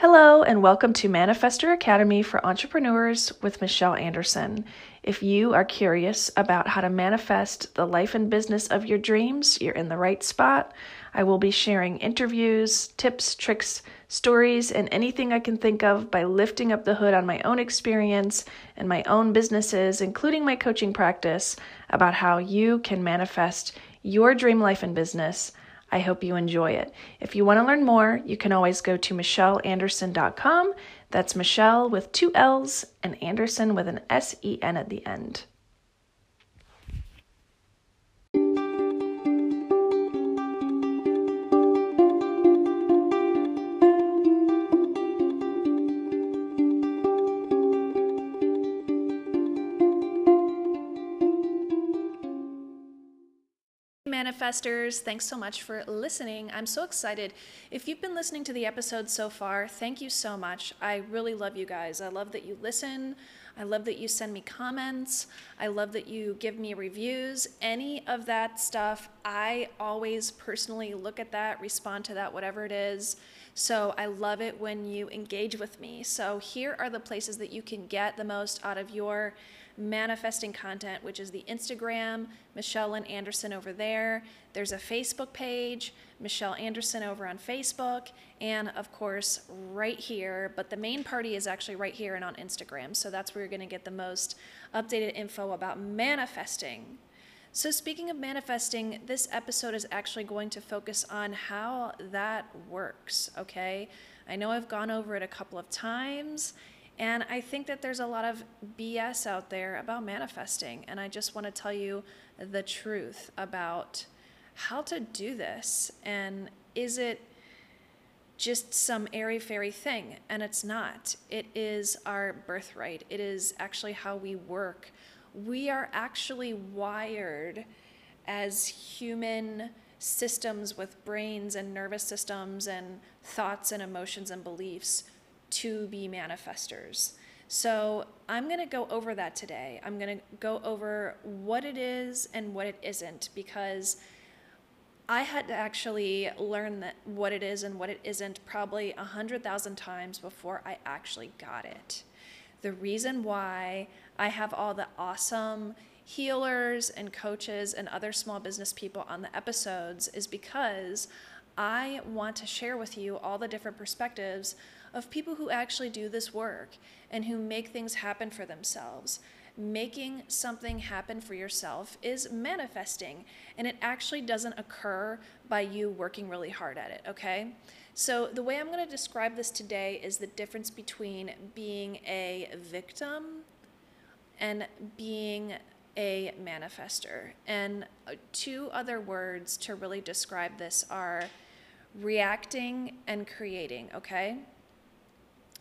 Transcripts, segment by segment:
Hello, and welcome to Manifestor Academy for Entrepreneurs with Michelle Andersen. If you are curious about how to manifest the life and business of your dreams, you're in the right spot. I will be sharing interviews, tips, tricks, stories, and anything I can think of by lifting up the hood on my own experience and my own businesses, including my coaching practice, about how you can manifest your dream life and business I hope you enjoy it. If you want to learn more, you can always go to michelleandersen.com. That's Michelle with two L's and Andersen with an S E N at the end. Manifestors, thanks so much for listening. I'm so excited. If you've been listening to the episode so far, thank you so much. I really love you guys. I love that you listen. I love that you send me comments. I love that you give me reviews. Any of that stuff, I always personally look at that, respond to that, whatever it is. So I love it when you engage with me. So here are the places that you can get the most out of your manifesting content, which is the Instagram, Michelle and Andersen over there. There's a Facebook page, Michelle Andersen over on Facebook, and of course, right here. But the main party is actually right here and on Instagram. So that's where you're going to get the most updated info about manifesting. So, speaking of manifesting, this episode is actually going to focus on how that works, okay? I know I've gone over it a couple of times and I think that there's a lot of BS out there about manifesting. And I just want to tell you the truth about how to do this. And is it just some airy fairy thing? And it's not. It is our birthright, it is actually how we work. We are actually wired as human systems with brains and nervous systems and thoughts and emotions and beliefs to be manifestors. So I'm going to go over that today. I'm going to go over what it is and what it isn't because I had to actually learn that what it is and what it isn't probably a hundred thousand times before I actually got it. The reason why I have all the awesome healers and coaches and other small business people on the episodes is because I want to share with you all the different perspectives of people who actually do this work and who make things happen for themselves. Making something happen for yourself is manifesting, and it actually doesn't occur by you working really hard at it, okay? So, the way I'm going to describe this today is the difference between being a victim and being a manifester. And uh, two other words to really describe this are reacting and creating, okay?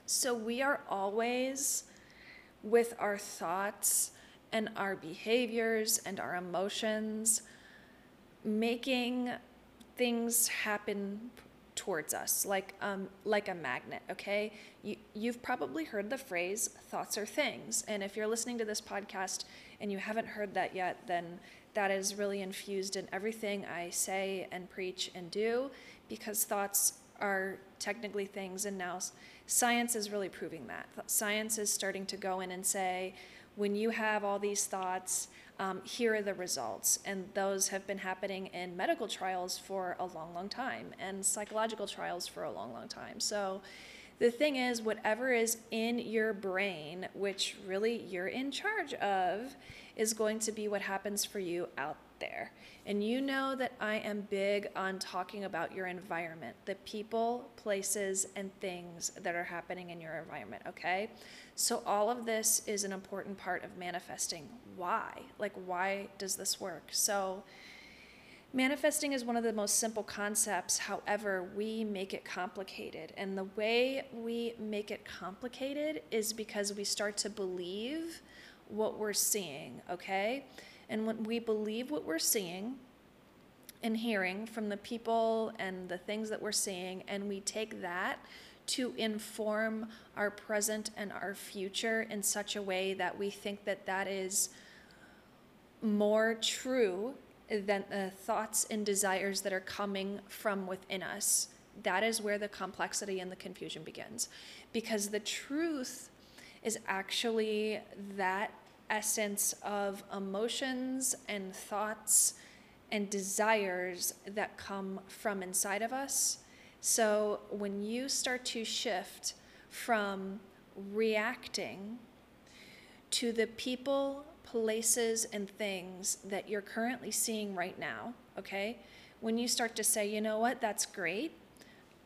So we are always with our thoughts and our behaviors and our emotions making things happen towards us like um, like a magnet okay? You, you've probably heard the phrase thoughts are things. And if you're listening to this podcast and you haven't heard that yet then that is really infused in everything i say and preach and do because thoughts are technically things and now science is really proving that. Science is starting to go in and say, when you have all these thoughts, um, here are the results. And those have been happening in medical trials for a long, long time and psychological trials for a long, long time. So the thing is, whatever is in your brain, which really you're in charge of, is going to be what happens for you out there. And you know that I am big on talking about your environment, the people, places, and things that are happening in your environment, okay? So, all of this is an important part of manifesting. Why? Like, why does this work? So, manifesting is one of the most simple concepts. However, we make it complicated. And the way we make it complicated is because we start to believe what we're seeing, okay? And when we believe what we're seeing and hearing from the people and the things that we're seeing, and we take that to inform our present and our future in such a way that we think that that is more true than the thoughts and desires that are coming from within us That is where the complexity and the confusion begins. Because the truth is actually that essence of emotions and thoughts and desires that come from inside of us. So when you start to shift from reacting to the people, places, and things that you're currently seeing right now, okay? When you start to say, you know what, that's great.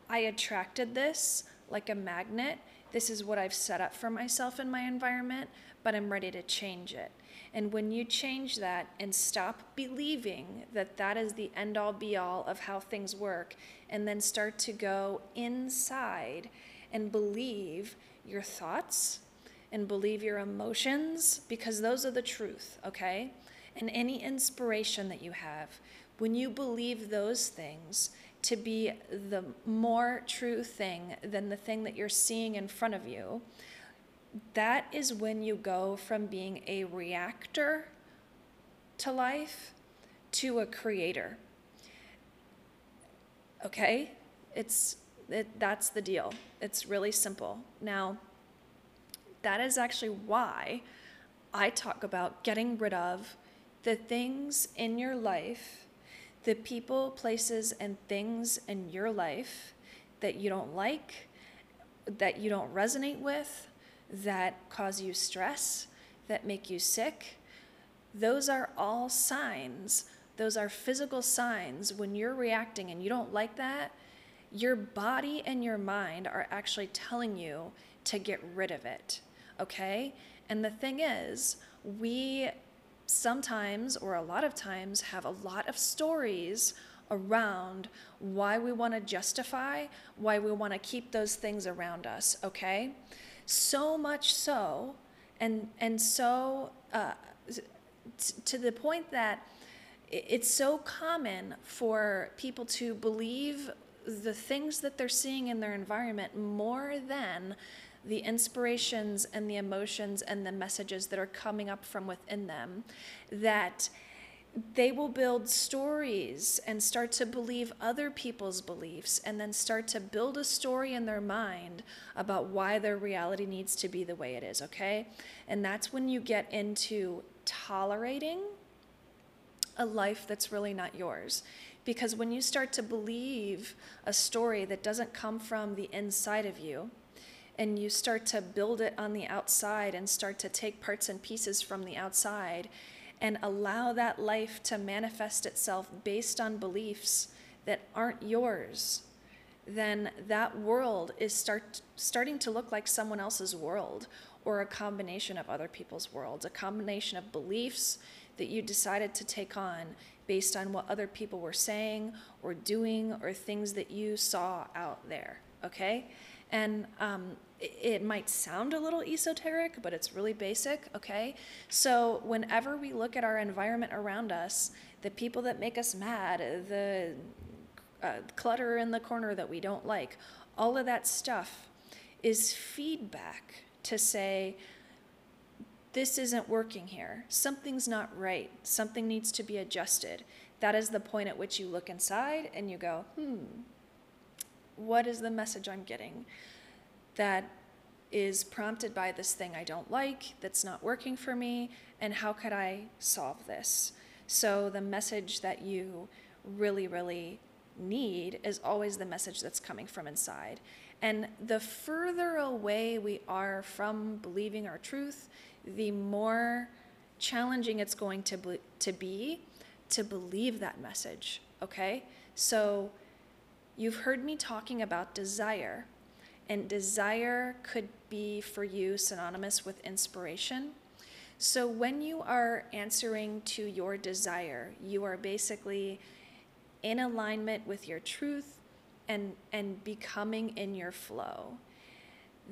I attracted this like a magnet. This is what I've set up for myself in my environment, but I'm ready to change it. And when you change that and stop believing that that is the end all be all of how things work, and then start to go inside and believe your thoughts and believe your emotions, because those are the truth, okay? And any inspiration that you have, when you believe those things to be the more true thing than the thing that you're seeing in front of you, that is when you go from being a reactor to life to a creator. Okay? It's it, that's the deal. It's really simple. Now, that is actually why I talk about getting rid of the things in your life, the people, places, and things in your life that you don't like, that you don't resonate with, that cause you stress, that make you sick. Those are all signs. Those are physical signs when you're reacting and you don't like that. Your body and your mind are actually telling you to get rid of it. Okay? And the thing is, we sometimes or a lot of times have a lot of stories around why we want to justify, why we want to keep those things around us, okay? so much so, and and so uh, to the point that it's so common for people to believe the things that they're seeing in their environment more than the inspirations and the emotions and the messages that are coming up from within them that they will build stories and start to believe other people's beliefs and then start to build a story in their mind about why their reality needs to be the way it is, okay? And that's when you get into tolerating a life that's really not yours. Because when you start to believe a story that doesn't come from the inside of you, and you start to build it on the outside and start to take parts and pieces from the outside and allow that life to manifest itself based on beliefs that aren't yours, then that world is start, starting to look like someone else's world or a combination of other people's worlds, a combination of beliefs that you decided to take on based on what other people were saying or doing or things that you saw out there, okay? And um, it might sound a little esoteric, but it's really basic, okay? So, whenever we look at our environment around us, the people that make us mad, the uh, clutter in the corner that we don't like, all of that stuff is feedback to say, this isn't working here. Something's not right. Something needs to be adjusted. That is the point at which you look inside and you go, hmm, what is the message I'm getting? that is prompted by this thing I don't like, that's not working for me, and how could I solve this? So, the message that you really, really need is always the message that's coming from inside. And the further away we are from believing our truth, the more challenging it's going to be, to be to believe that message, okay? So, you've heard me talking about desire and desire could be for you synonymous with inspiration. So when you are answering to your desire, you are basically in alignment with your truth and and becoming in your flow.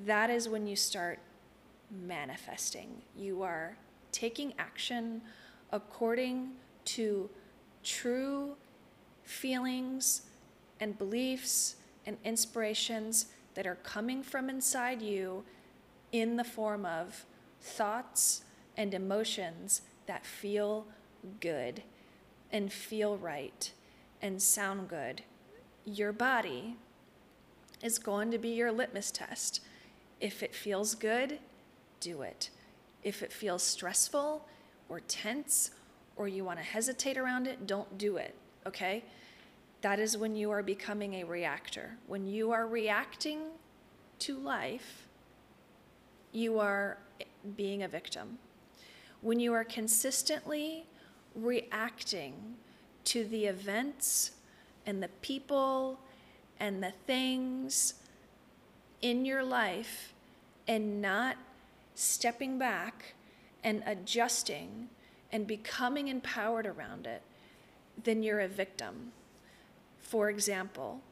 That is when you start manifesting. You are taking action according to true feelings and beliefs and inspirations that are coming from inside you in the form of thoughts and emotions that feel good and feel right and sound good. Your body is going to be your litmus test. If it feels good, do it. If it feels stressful or tense or you want to hesitate around it, don't do it, okay? That is when you are becoming a reactor. When you are reacting to life, you are being a victim. When you are consistently reacting to the events and the people and the things in your life and not stepping back and adjusting and becoming empowered around it, then you're a victim. For example,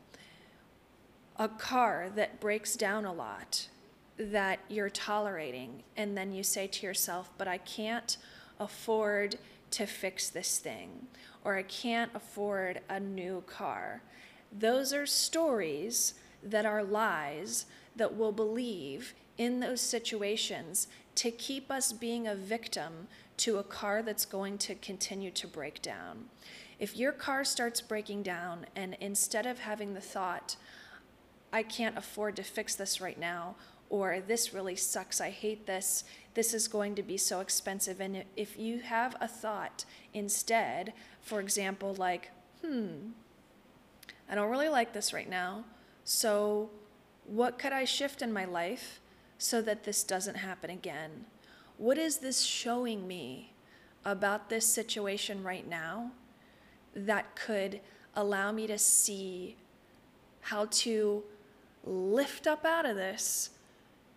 a car that breaks down a lot that you're tolerating, and then you say to yourself, But I can't afford to fix this thing, or I can't afford a new car. Those are stories that are lies that we'll believe in those situations to keep us being a victim to a car that's going to continue to break down. If your car starts breaking down, and instead of having the thought, I can't afford to fix this right now, or this really sucks, I hate this, this is going to be so expensive. And if you have a thought instead, for example, like, hmm, I don't really like this right now, so what could I shift in my life so that this doesn't happen again? What is this showing me about this situation right now that could allow me to see how to lift up out of this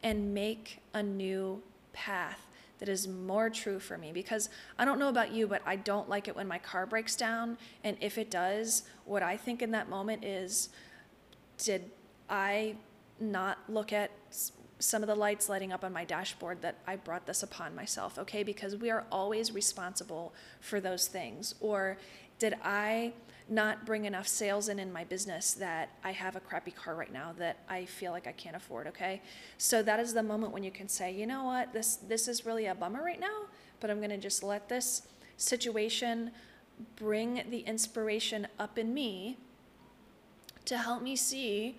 and make a new path that is more true for me because I don't know about you, but I don't like it when my car breaks down. And if it does, what I think in that moment is did I not look at some of the lights lighting up on my dashboard that I brought this upon myself, okay? Because we are always responsible for those things. Or did I not bring enough sales in in my business that I have a crappy car right now that I feel like I can't afford, okay? So that is the moment when you can say, you know what, this this is really a bummer right now, but I'm going to just let this situation bring the inspiration up in me to help me see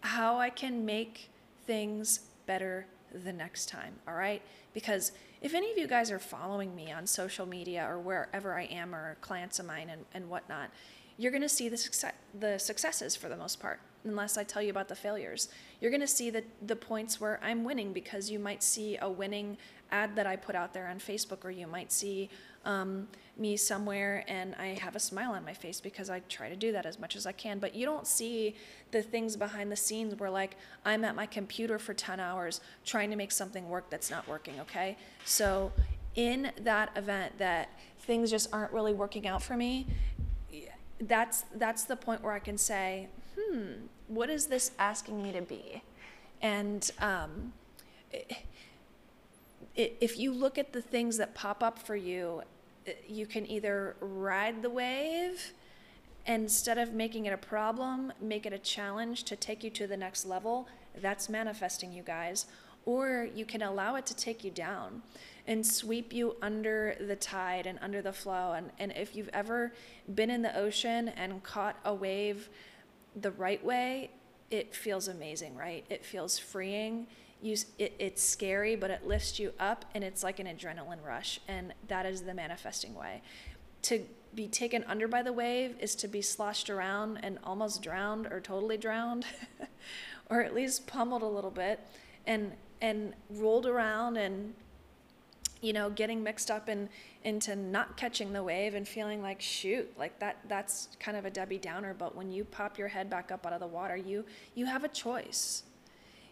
how I can make things better the next time, all right? Because if any of you guys are following me on social media or wherever I am or clients of mine and, and whatnot, you're going to see the, success, the successes for the most part, unless I tell you about the failures. You're going to see the, the points where I'm winning because you might see a winning ad that I put out there on Facebook, or you might see um, me somewhere and I have a smile on my face because I try to do that as much as I can. But you don't see the things behind the scenes where, like, I'm at my computer for 10 hours trying to make something work that's not working, okay? So, in that event that things just aren't really working out for me, that's that's the point where I can say, hmm, what is this asking me to be? And um, if you look at the things that pop up for you, you can either ride the wave instead of making it a problem, make it a challenge to take you to the next level. That's manifesting, you guys. Or you can allow it to take you down and sweep you under the tide and under the flow. And, and if you've ever been in the ocean and caught a wave the right way, it feels amazing, right? It feels freeing you it, it's scary but it lifts you up and it's like an adrenaline rush and that is the manifesting way to be taken under by the wave is to be sloshed around and almost drowned or totally drowned or at least pummeled a little bit and and rolled around and you know getting mixed up in into not catching the wave and feeling like shoot like that that's kind of a debbie downer but when you pop your head back up out of the water you you have a choice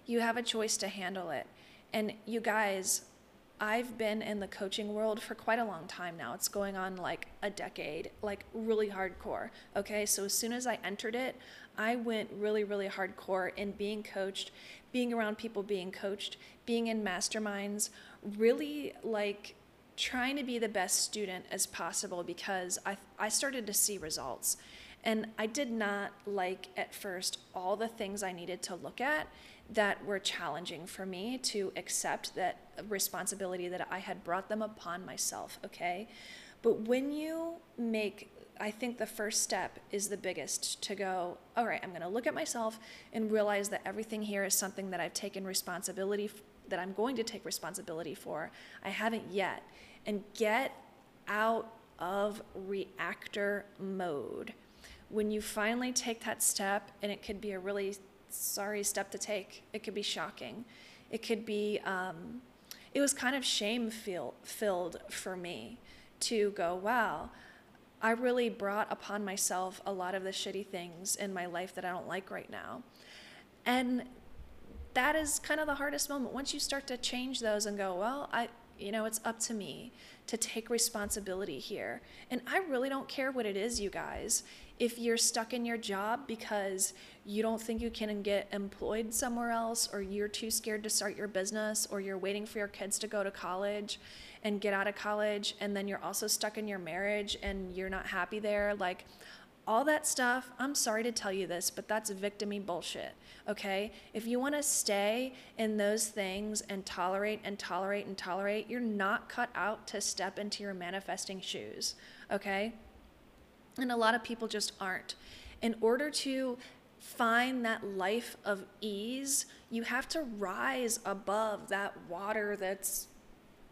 you have a choice to handle it. And you guys, I've been in the coaching world for quite a long time now. It's going on like a decade, like really hardcore. Okay, so as soon as I entered it, I went really, really hardcore in being coached, being around people being coached, being in masterminds, really like trying to be the best student as possible because I, I started to see results. And I did not like at first all the things I needed to look at that were challenging for me to accept that responsibility that I had brought them upon myself, okay? But when you make I think the first step is the biggest to go, all right, I'm going to look at myself and realize that everything here is something that I've taken responsibility that I'm going to take responsibility for. I haven't yet. And get out of reactor mode. When you finally take that step, and it could be a really sorry step to take, it could be shocking. It could be, um, it was kind of shame feel, filled for me to go, wow, I really brought upon myself a lot of the shitty things in my life that I don't like right now. And that is kind of the hardest moment. Once you start to change those and go, well, I, you know, it's up to me to take responsibility here. And I really don't care what it is, you guys. If you're stuck in your job because you don't think you can get employed somewhere else, or you're too scared to start your business, or you're waiting for your kids to go to college and get out of college, and then you're also stuck in your marriage and you're not happy there, like, all that stuff, I'm sorry to tell you this, but that's victimy bullshit, okay? If you wanna stay in those things and tolerate and tolerate and tolerate, you're not cut out to step into your manifesting shoes, okay? And a lot of people just aren't. In order to find that life of ease, you have to rise above that water that's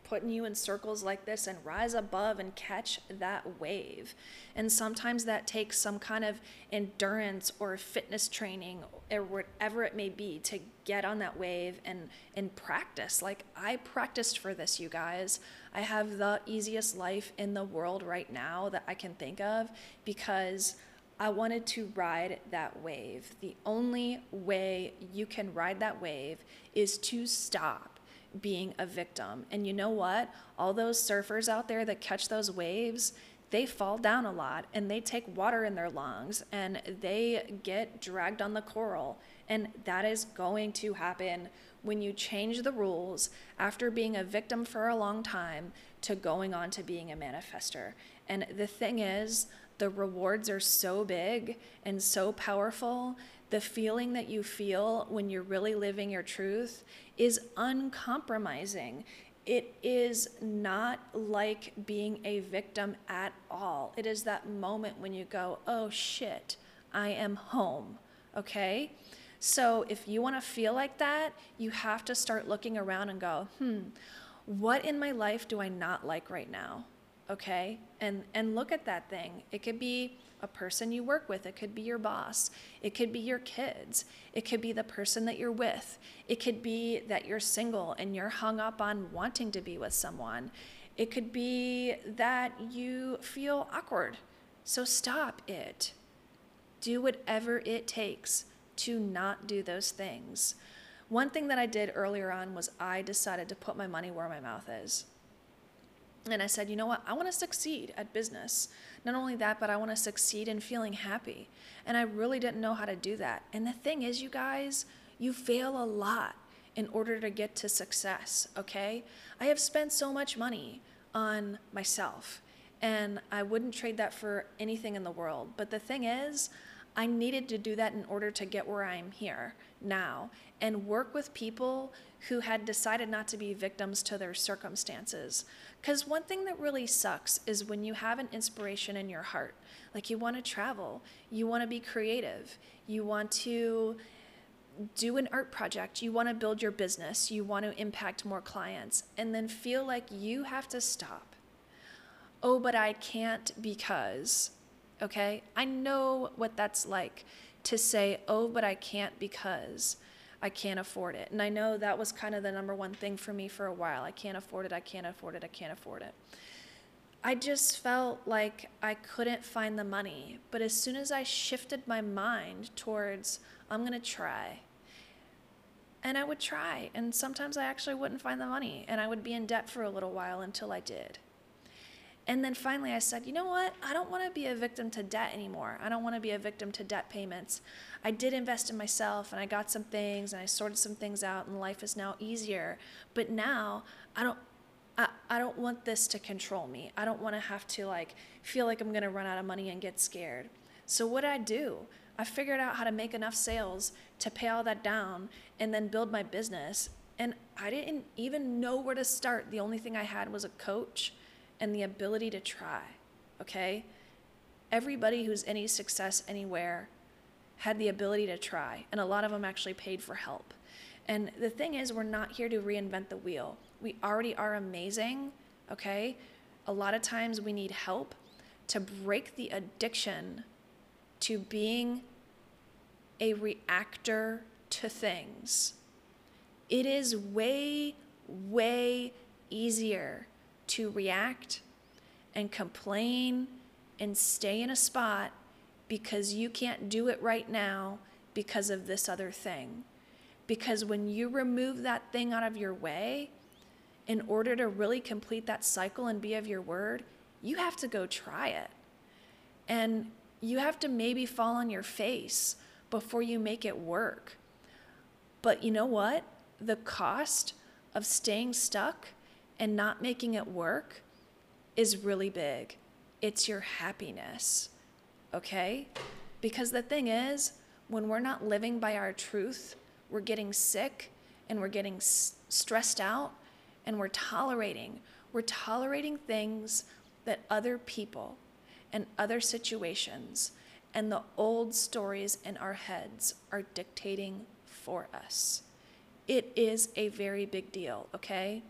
putting you in circles like this and rise above and catch that wave. And sometimes that takes some kind of endurance or fitness training or whatever it may be to get on that wave and and practice. Like I practiced for this, you guys. I have the easiest life in the world right now that I can think of because I wanted to ride that wave. The only way you can ride that wave is to stop being a victim. And you know what? All those surfers out there that catch those waves, they fall down a lot and they take water in their lungs and they get dragged on the coral. And that is going to happen when you change the rules after being a victim for a long time to going on to being a manifester. And the thing is, the rewards are so big and so powerful. The feeling that you feel when you're really living your truth is uncompromising. It is not like being a victim at all. It is that moment when you go, oh shit, I am home. Okay? So if you want to feel like that, you have to start looking around and go, hmm, what in my life do I not like right now? Okay? And and look at that thing. It could be a person you work with. It could be your boss. It could be your kids. It could be the person that you're with. It could be that you're single and you're hung up on wanting to be with someone. It could be that you feel awkward. So stop it. Do whatever it takes to not do those things. One thing that I did earlier on was I decided to put my money where my mouth is. And I said, you know what? I want to succeed at business. Not only that, but I want to succeed in feeling happy. And I really didn't know how to do that. And the thing is, you guys, you fail a lot in order to get to success, okay? I have spent so much money on myself, and I wouldn't trade that for anything in the world. But the thing is, I needed to do that in order to get where I'm here now and work with people who had decided not to be victims to their circumstances. Because one thing that really sucks is when you have an inspiration in your heart, like you want to travel, you want to be creative, you want to do an art project, you want to build your business, you want to impact more clients, and then feel like you have to stop. Oh, but I can't because, okay? I know what that's like to say, oh, but I can't because. I can't afford it. And I know that was kind of the number one thing for me for a while. I can't afford it, I can't afford it, I can't afford it. I just felt like I couldn't find the money. But as soon as I shifted my mind towards, I'm going to try, and I would try, and sometimes I actually wouldn't find the money, and I would be in debt for a little while until I did. And then finally, I said, you know what? I don't want to be a victim to debt anymore. I don't want to be a victim to debt payments. I did invest in myself and I got some things and I sorted some things out, and life is now easier. But now, I don't. I, I don't want this to control me. I don't want to have to like feel like I'm going to run out of money and get scared. So what I do, I figured out how to make enough sales to pay all that down and then build my business. And I didn't even know where to start. The only thing I had was a coach and the ability to try, okay? everybody who's any success anywhere had the ability to try, and a lot of them actually paid for help. And the thing is, we're not here to reinvent the wheel. We already are amazing, okay? A lot of times we need help to break the addiction to being a reactor to things. It is way, way easier to react and complain and stay in a spot because you can't do it right now because of this other thing. Because when you remove that thing out of your way, in order to really complete that cycle and be of your word, you have to go try it. And you have to maybe fall on your face before you make it work. But you know what? The cost of staying stuck and not making it work is really big. It's your happiness, okay? Because the thing is, when we're not living by our truth, we're getting sick and we're getting s- stressed out and we're tolerating. We're tolerating things that other people and other situations and the old stories in our heads are dictating for us. It is a very big deal, okay?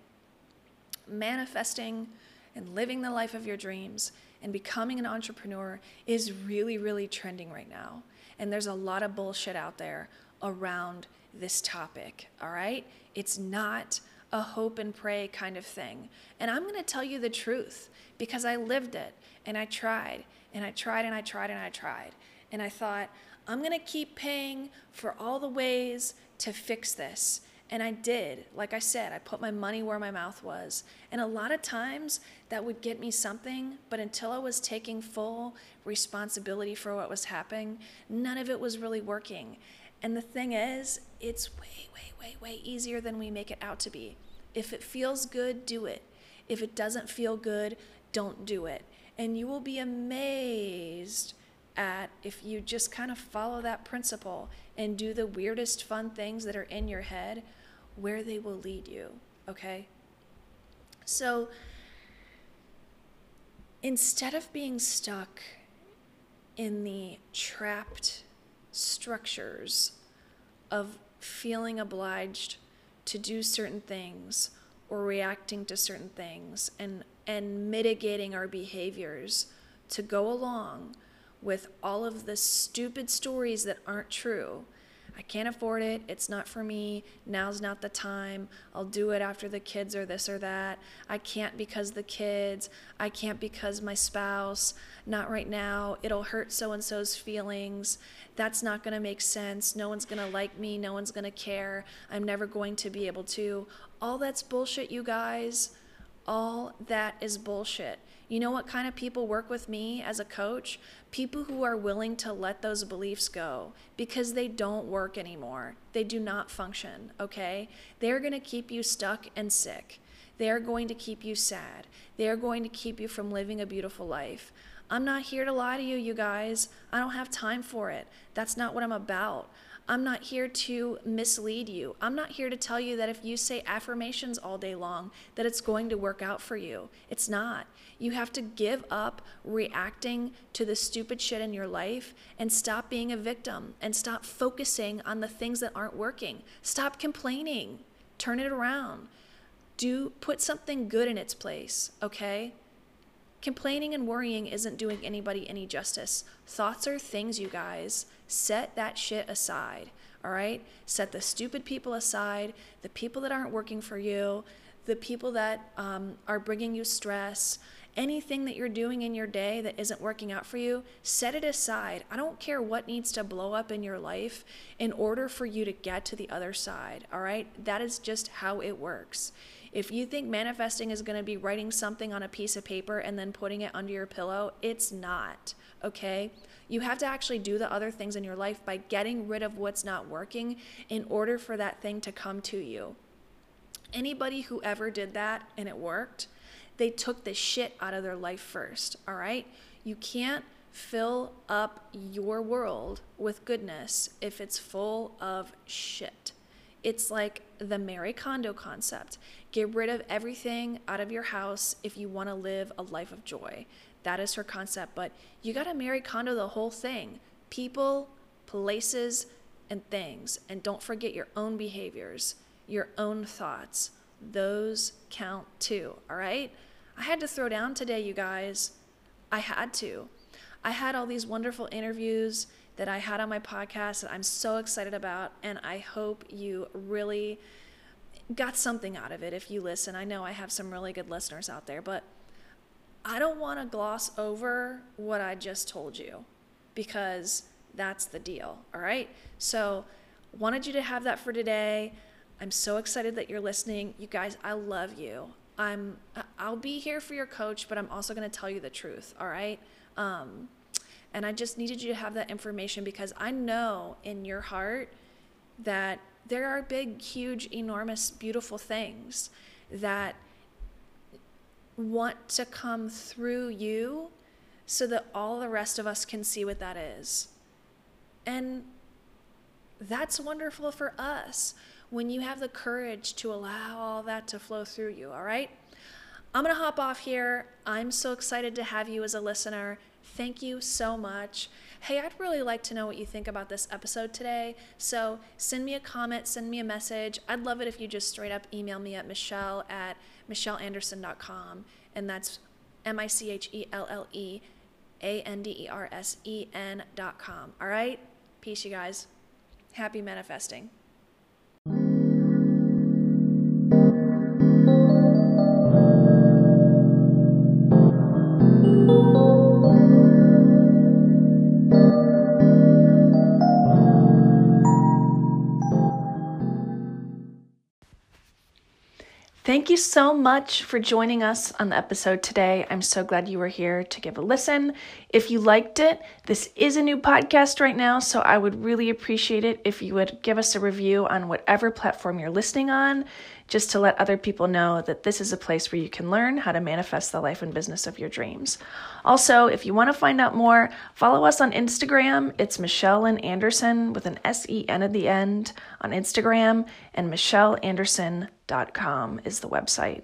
Manifesting and living the life of your dreams and becoming an entrepreneur is really, really trending right now. And there's a lot of bullshit out there around this topic, all right? It's not a hope and pray kind of thing. And I'm going to tell you the truth because I lived it and I tried and I tried and I tried and I tried. And I thought, I'm going to keep paying for all the ways to fix this. And I did. Like I said, I put my money where my mouth was. And a lot of times that would get me something, but until I was taking full responsibility for what was happening, none of it was really working. And the thing is, it's way, way, way, way easier than we make it out to be. If it feels good, do it. If it doesn't feel good, don't do it. And you will be amazed at if you just kind of follow that principle and do the weirdest fun things that are in your head, where they will lead you. Okay? So instead of being stuck in the trapped structures of feeling obliged to do certain things or reacting to certain things and and mitigating our behaviors to go along with all of the stupid stories that aren't true. I can't afford it. It's not for me. Now's not the time. I'll do it after the kids or this or that. I can't because the kids. I can't because my spouse. Not right now. It'll hurt so and so's feelings. That's not going to make sense. No one's going to like me. No one's going to care. I'm never going to be able to. All that's bullshit, you guys. All that is bullshit. You know what kind of people work with me as a coach? People who are willing to let those beliefs go because they don't work anymore. They do not function, okay? They're going to keep you stuck and sick. They are going to keep you sad. They are going to keep you from living a beautiful life. I'm not here to lie to you, you guys. I don't have time for it. That's not what I'm about. I'm not here to mislead you. I'm not here to tell you that if you say affirmations all day long that it's going to work out for you. It's not. You have to give up reacting to the stupid shit in your life and stop being a victim and stop focusing on the things that aren't working. Stop complaining. Turn it around. Do put something good in its place, okay? Complaining and worrying isn't doing anybody any justice. Thoughts are things, you guys. Set that shit aside, all right? Set the stupid people aside, the people that aren't working for you, the people that um, are bringing you stress, anything that you're doing in your day that isn't working out for you, set it aside. I don't care what needs to blow up in your life in order for you to get to the other side, all right? That is just how it works. If you think manifesting is going to be writing something on a piece of paper and then putting it under your pillow, it's not, okay? You have to actually do the other things in your life by getting rid of what's not working in order for that thing to come to you. Anybody who ever did that and it worked, they took the shit out of their life first, all right? You can't fill up your world with goodness if it's full of shit. It's like the Marie Kondo concept. Get rid of everything out of your house if you want to live a life of joy. That is her concept. But you got to Marie Kondo the whole thing people, places, and things. And don't forget your own behaviors, your own thoughts. Those count too, all right? I had to throw down today, you guys. I had to. I had all these wonderful interviews that I had on my podcast that I'm so excited about, and I hope you really got something out of it if you listen. I know I have some really good listeners out there, but I don't want to gloss over what I just told you because that's the deal, all right? So, wanted you to have that for today. I'm so excited that you're listening. You guys, I love you. I'm I'll be here for your coach, but I'm also going to tell you the truth, all right? Um, and I just needed you to have that information because I know in your heart that there are big, huge, enormous, beautiful things that want to come through you so that all the rest of us can see what that is. And that's wonderful for us when you have the courage to allow all that to flow through you, all right? I'm going to hop off here. I'm so excited to have you as a listener. Thank you so much. Hey, I'd really like to know what you think about this episode today. So send me a comment, send me a message. I'd love it if you just straight up email me at michelle at michelleandersen.com. And that's M I C H E L L E A N D E R S E N.com. All right? Peace, you guys. Happy manifesting. Thank you so much for joining us on the episode today. I'm so glad you were here to give a listen. If you liked it, this is a new podcast right now, so I would really appreciate it if you would give us a review on whatever platform you're listening on, just to let other people know that this is a place where you can learn how to manifest the life and business of your dreams. Also, if you want to find out more, follow us on Instagram. It's Michelle and Andersen with an S E N at the end on Instagram, and michelleandersen.com is the website.